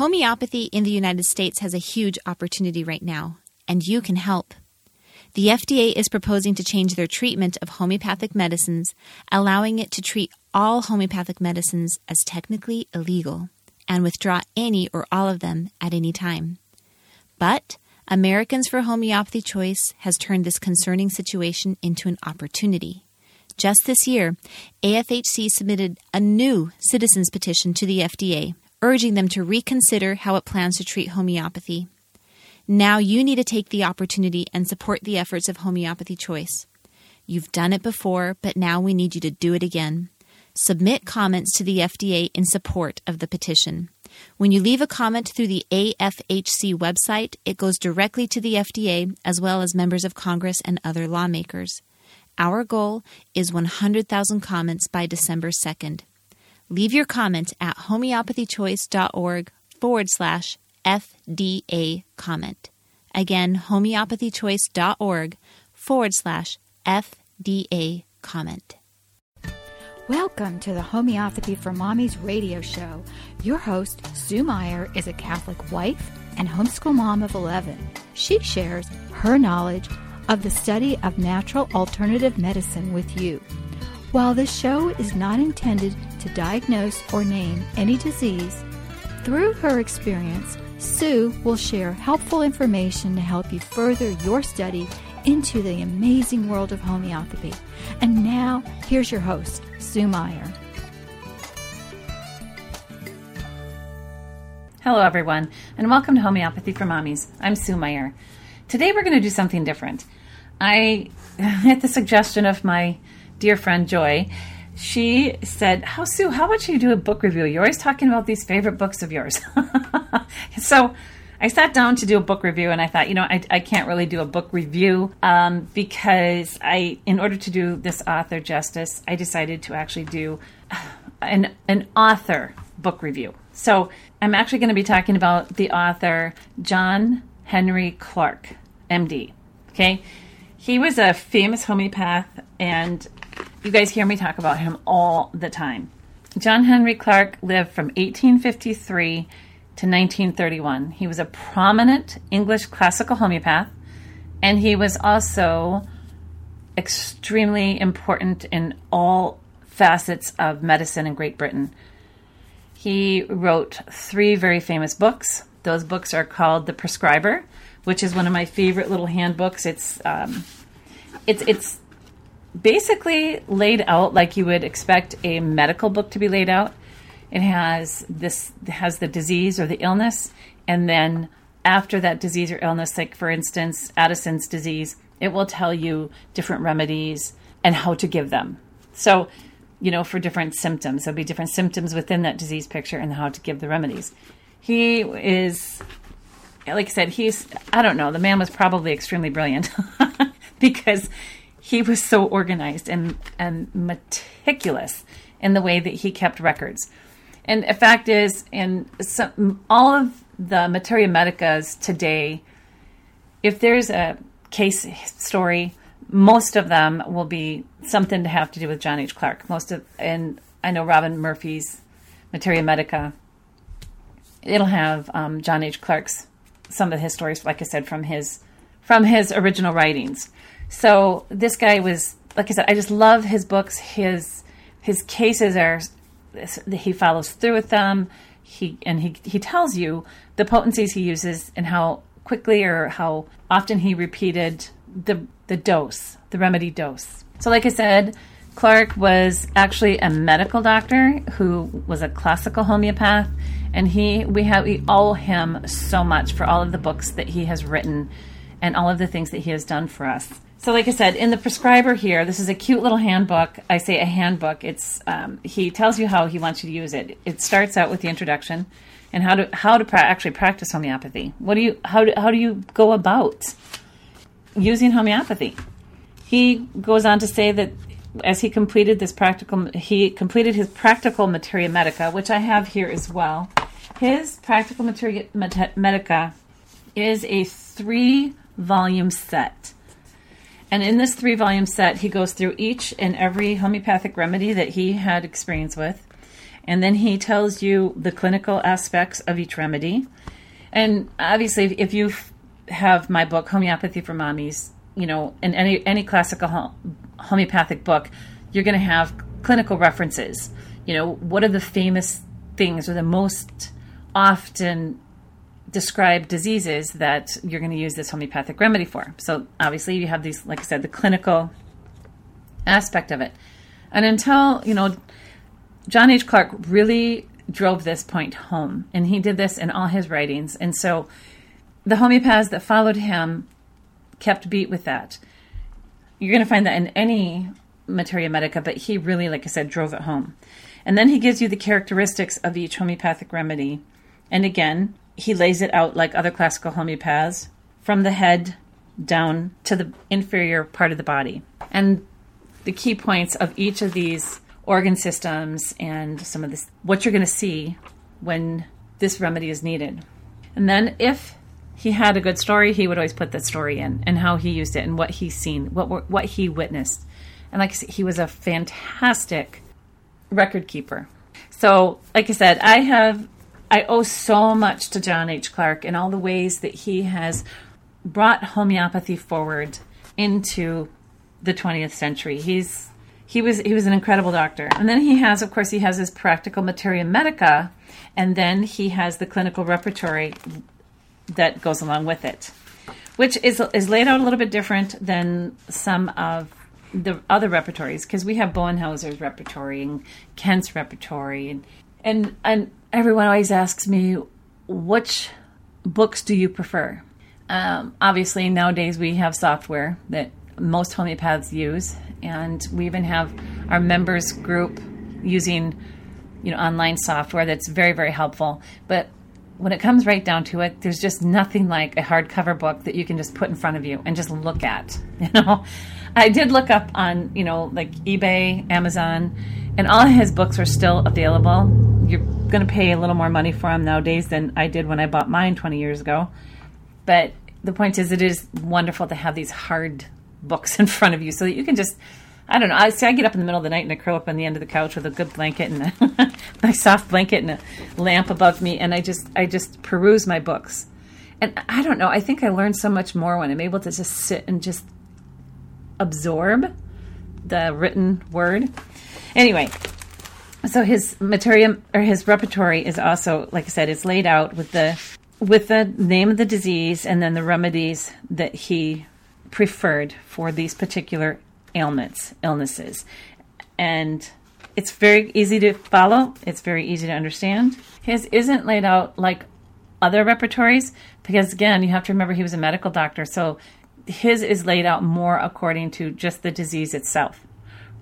Homeopathy in the United States has a huge opportunity right now, and you can help. The FDA is proposing to change their treatment of homeopathic medicines, allowing it to treat all homeopathic medicines as technically illegal and withdraw any or all of them at any time. But Americans for Homeopathy Choice has turned this concerning situation into an opportunity. Just this year, AFHC submitted a new citizens petition to the FDA, urging them to reconsider how it plans to treat homeopathy. Now you need to take the opportunity and support the efforts of Homeopathy Choice. You've done it before, but now we need you to do it again. Submit comments to the FDA in support of the petition. When you leave a comment through the AFHC website, it goes directly to the FDA as well as members of Congress and other lawmakers. Our goal is 100,000 comments by December 2nd. Leave your comment at homeopathychoice.org forward slash FDA comment. Again, homeopathychoice.org forward slash FDA comment. Welcome to the Homeopathy for Mommies radio show. Your host, Sue Meyer, is a Catholic wife and homeschool mom of 11. She shares her knowledge of the study of natural alternative medicine with you. While this show is not intended to diagnose or name any disease, through her experience, Sue will share helpful information to help you further your study into the amazing world of homeopathy. And now, here's your host, Sue Meyer. Hello, everyone, and welcome to Homeopathy for Mommies. I'm Sue Meyer. Today, we're going to do something different. I, at the suggestion of my dear friend Joy, she said, "How Sue? How about you do a book review? You're always talking about these favorite books of yours." so I sat down to do a book review, and I thought, you know, I, I can't really do a book review um, because I, in order to do this author justice, I decided to actually do an an author book review. So I'm actually going to be talking about the author John Henry Clarke, MD. Okay, he was a famous homeopath, and you guys hear me talk about him all the time. John Henry Clarke lived from 1853 to 1931. He was a prominent English classical homeopath, and he was also extremely important in all facets of medicine in Great Britain. He wrote three very famous books. Those books are called The Prescriber, which is one of my favorite little handbooks. It's um, it's it's basically laid out like you would expect a medical book to be laid out. It has this has the disease or the illness, and then after that disease or illness, like for instance, Addison's disease, it will tell you different remedies and how to give them. So, you know, for different symptoms, there'll be different symptoms within that disease picture and how to give the remedies. He is, like I said, he's, I don't know, the man was probably extremely brilliant because he was so organized and, and meticulous in the way that he kept records. And the fact is, in some, all of the materia medicas today, if there's a case story, most of them will be something to have to do with John H. Clarke. Most of, and I know Robin Murphy's Materia Medica. It'll have um, John H. Clarke's some of his stories, like I said, from his from his original writings. So this guy was, like I said, I just love his books. His his cases are he follows through with them. He and he he tells you the potencies he uses and how quickly or how often he repeated the the dose, the remedy dose. So, like I said, Clarke was actually a medical doctor who was a classical homeopath, and he we have we owe him so much for all of the books that he has written and all of the things that he has done for us. So, like I said, in the prescriber here, this is a cute little handbook. I say a handbook. It's um, he tells you how he wants you to use it. It starts out with the introduction and how to how to pra- actually practice homeopathy. What do you how do how do you go about using homeopathy? He goes on to say that as he completed this practical, he completed his practical materia medica, which I have here as well. His practical materia medica is a three volume set and in this three volume set, he goes through each and every homeopathic remedy that he had experience with. And then he tells you the clinical aspects of each remedy. And obviously, if you have my book, Homeopathy for Mommies, you know, in any, any classical homeopathic book, you're going to have clinical references. You know, what are the famous things or the most often described diseases that you're going to use this homeopathic remedy for. So obviously you have these, like I said, the clinical aspect of it. And until, you know, John H. Clarke really drove this point home, and he did this in all his writings. And so the homeopaths that followed him kept beat with that. You're going to find that in any materia medica, but he really, like I said, drove it home. And then he gives you the characteristics of each homeopathic remedy. And again, he lays it out like other classical homeopaths from the head down to the inferior part of the body. And the key points of each of these organ systems and some of this, what you're going to see when this remedy is needed. And then if he had a good story, he would always put that story in and how he used it and what he's seen, what what he witnessed. And like I said, he was a fantastic record keeper. So, like I said, I have I owe so much to John H. Clarke and all the ways that he has brought homeopathy forward into the 20th century. He's he was he was an incredible doctor. And then he has of course he has his practical materia medica and then he has the clinical repertory that goes along with it. Which is is laid out a little bit different than some of the other repertories because we have Boenninghausen's repertory and Kent's repertory and and and everyone always asks me, which books do you prefer? Um, obviously, nowadays we have software that most homeopaths use, and we even have our members group using, you know, online software that's very, very helpful. But when it comes right down to it, there's just nothing like a hardcover book that you can just put in front of you and just look at. You know, I did look up on, you know, like eBay, Amazon, and all his books are still available. You're going to pay a little more money for them nowadays than I did when I bought mine 20 years ago. But the point is, it is wonderful to have these hard books in front of you so that you can just, I don't know. I see. I get up in the middle of the night and I curl up on the end of the couch with a good blanket and a nice soft blanket and a lamp above me, and I just, I just peruse my books. And I don't know. I think I learned so much more when I'm able to just sit and just absorb the written word. Anyway, so his material or his repertory is also like i said it's laid out with the with the name of the disease and then the remedies that he preferred for these particular ailments illnesses. And it's very easy to follow. It's very easy to understand. His isn't laid out like other repertories because again you have to remember he was a medical doctor. So his is laid out more according to just the disease itself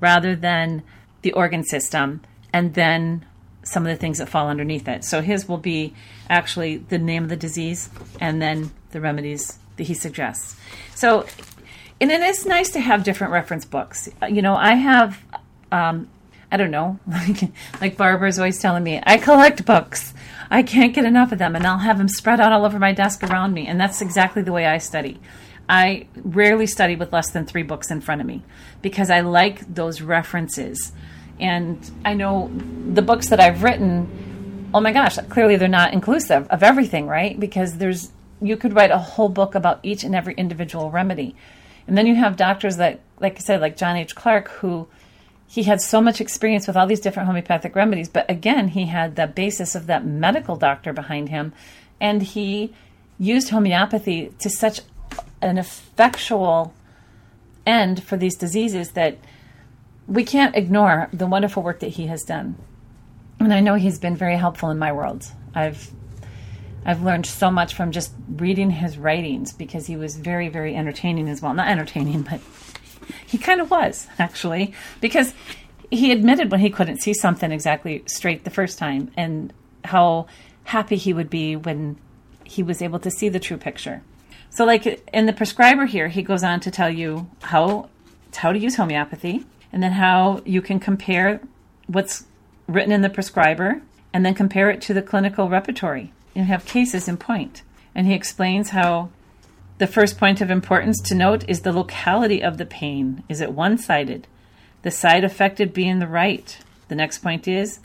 rather than the organ system and then some of the things that fall underneath it. So his will be actually the name of the disease and then the remedies that he suggests. So, and it is nice to have different reference books. You know, I have, um, I don't know, like, like Barbara's always telling me, I collect books. I can't get enough of them, and I'll have them spread out all over my desk around me. And that's exactly the way I study. I rarely study with less than three books in front of me because I like those references and I know the books that I've written, oh my gosh, clearly they're not inclusive of everything, right? Because there's you could write a whole book about each and every individual remedy. And then you have doctors that like I said like John H. Clarke, who he had so much experience with all these different homeopathic remedies, but again, he had the basis of that medical doctor behind him and he used homeopathy to such an effectual end for these diseases that we can't ignore the wonderful work that he has done. And I know he's been very helpful in my world. I've I've learned so much from just reading his writings because he was very, very entertaining as well. Not entertaining, but he kind of was, actually, because he admitted when he couldn't see something exactly straight the first time and how happy he would be when he was able to see the true picture. So, like in the prescriber here, he goes on to tell you how how to use homeopathy, and then how you can compare what's written in the prescriber and then compare it to the clinical repertory and have cases in point. And he explains how the first point of importance to note is the locality of the pain. Is it one sided? The side affected being the right. The next point is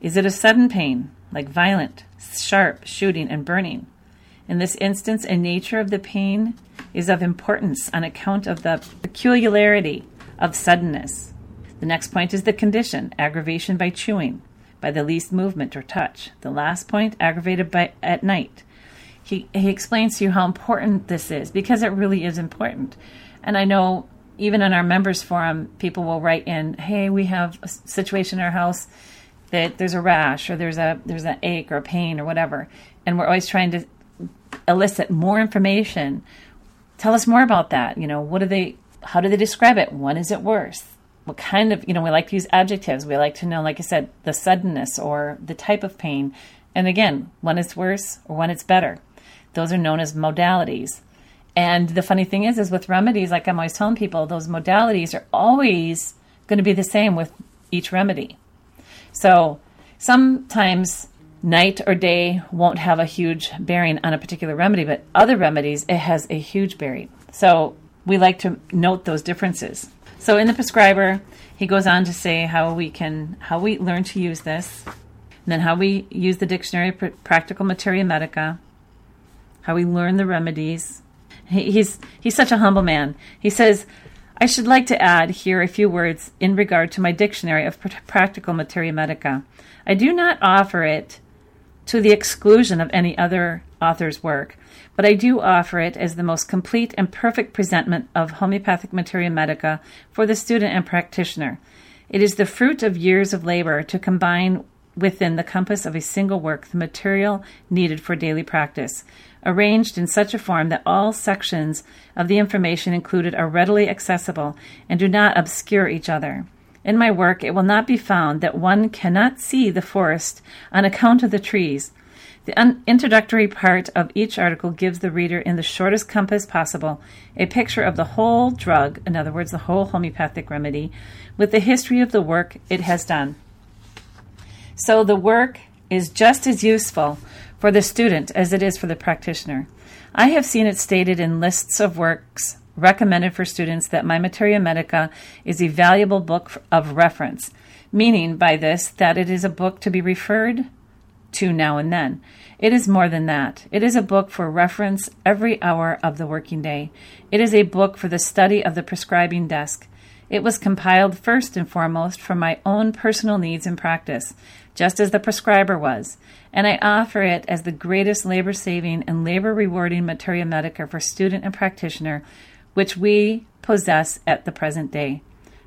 Is it a sudden pain, like violent, sharp shooting and burning? In this instance, a nature of the pain is of importance on account of the peculiarity of suddenness. The next point is the condition, aggravation by chewing, by the least movement or touch. The last point, aggravated by at night. He, he explains to you how important this is because it really is important. And I know even in our members forum, people will write in, "Hey, we have a situation in our house that there's a rash or there's a there's an ache or a pain or whatever," and we're always trying to elicit more information. Tell us more about that. You know, what do they? How do they describe it? When is it worse? What kind of? You know, we like to use adjectives. We like to know, like I said, the suddenness or the type of pain. And again, when it's worse or when it's better. Those are known as modalities. And the funny thing is, is with remedies, like I'm always telling people, those modalities are always going to be the same with each remedy. So sometimes night or day won't have a huge bearing on a particular remedy, but other remedies, it has a huge bearing. So we like to note those differences. So in the prescriber, he goes on to say how we can, how we learn to use this, and then how we use the dictionary of practical materia medica, how we learn the remedies, he, he's he's such a humble man. He says, "I should like to add here a few words in regard to my dictionary of practical materia medica. I do not offer it to the exclusion of any other author's work, but I do offer it as the most complete and perfect presentment of homeopathic materia medica for the student and practitioner. It is the fruit of years of labor to combine within the compass of a single work the material needed for daily practice, arranged in such a form that all sections of the information included are readily accessible and do not obscure each other. In my work, it will not be found that one cannot see the forest on account of the trees. The un- introductory part of each article gives the reader, in the shortest compass possible, a picture of the whole drug, in other words, the whole homeopathic remedy, with the history of the work it has done. So the work is just as useful for the student as it is for the practitioner. I have seen it stated in lists of works recommended for students that My Materia Medica is a valuable book of reference, meaning by this that it is a book to be referred to now and then. It is more than that. It is a book for reference every hour of the working day. It is a book for the study of the prescribing desk. It was compiled first and foremost for my own personal needs and practice, just as the prescriber was, and I offer it as the greatest labor saving and labor rewarding materia medica for student and practitioner which we possess at the present day.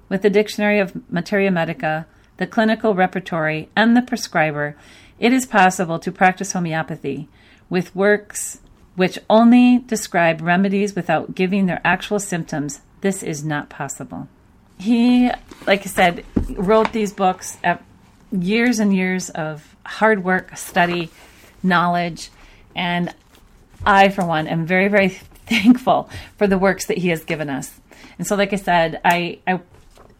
With the Dictionary of Materia Medica, the clinical repertory, and the prescriber, it is possible to practice homeopathy with works which only describe remedies without giving their actual symptoms. This is not possible. He, like I said, wrote these books at years and years of hard work, study, knowledge, and I, for one, am very, very thankful for the works that he has given us. And so, like I said, I, I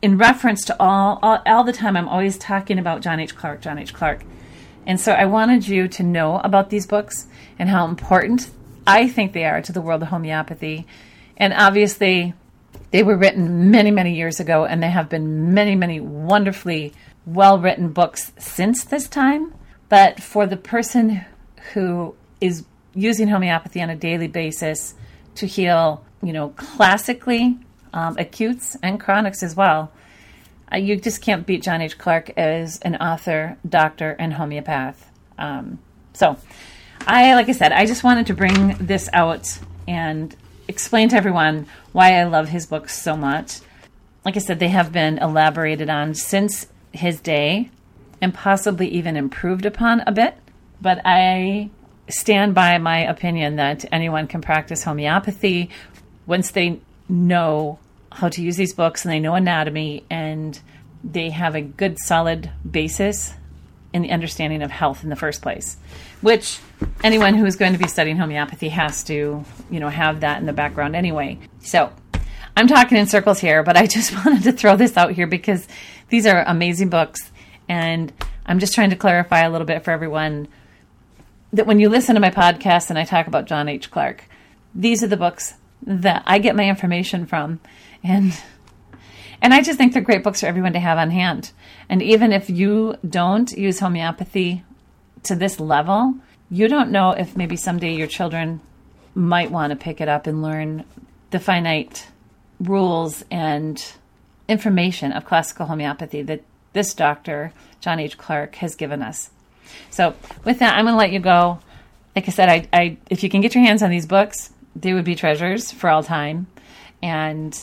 in reference to all, all, all the time, I'm always talking about John H. Clarke, John H. Clarke. And so I wanted you to know about these books and how important I think they are to the world of homeopathy. And obviously, they were written many, many years ago, and there have been many, many wonderfully well written books since this time. But for the person who is using homeopathy on a daily basis to heal, you know, classically, um, acutes and chronics as well, you just can't beat John H. Clarke as an author, doctor, and homeopath. Um, so, I, like I said, I just wanted to bring this out and explain to everyone why I love his books so much. Like I said, they have been elaborated on since his day and possibly even improved upon a bit. But I stand by my opinion that anyone can practice homeopathy once they know how to use these books and they know anatomy and they have a good solid basis in the understanding of health in the first place which anyone who is going to be studying homeopathy has to you know have that in the background anyway so i'm talking in circles here but i just wanted to throw this out here because these are amazing books. And I'm just trying to clarify a little bit for everyone that when you listen to my podcast and I talk about John H. clarke these are the books that I get my information from. And And I just think they're great books for everyone to have on hand. And even if you don't use homeopathy to this level, you don't know if maybe someday your children might want to pick it up and learn the finite rules and information of classical homeopathy that this doctor, John H. Clarke, has given us. So, with that, I'm going to let you go. Like I said, I, I, if you can get your hands on these books, they would be treasures for all time. And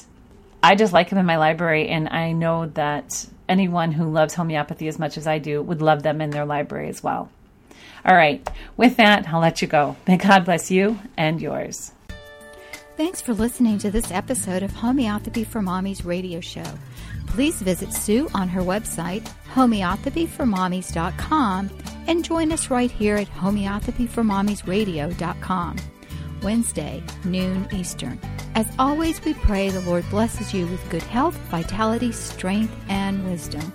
I just like them in my library, and I know that anyone who loves homeopathy as much as I do would love them in their library as well. All right, with that, I'll let you go. May God bless you and yours. Thanks for listening to this episode of Homeopathy for Mommies radio show. Please visit Sue on her website, homeopathyformommies.com, and join us right here at homeopathyformommiesradio.com. Wednesday, noon Eastern. As always, we pray the Lord blesses you with good health, vitality, strength, and wisdom.